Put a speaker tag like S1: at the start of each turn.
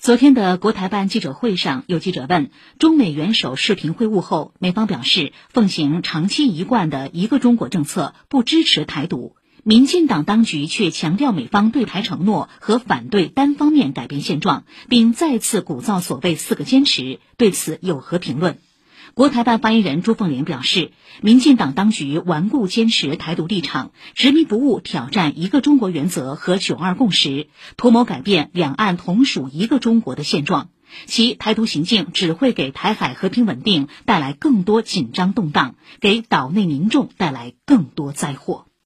S1: 昨天的国台办记者会上，有记者问：中美元首视频会晤后，美方表示奉行长期一贯的一个中国政策，不支持台独。民进党当局却强调美方对台承诺和反对单方面改变现状，并再次鼓噪所谓“四个坚持”。对此有何评论？国台办发言人朱凤莲表示，民进党当局顽固坚持台独立场，执迷不悟挑战一个中国原则和九二共识，图谋改变两岸同属一个中国的现状。其台独行径只会给台海和平稳定带来更多紧张动荡，给岛内民众带来更多灾祸。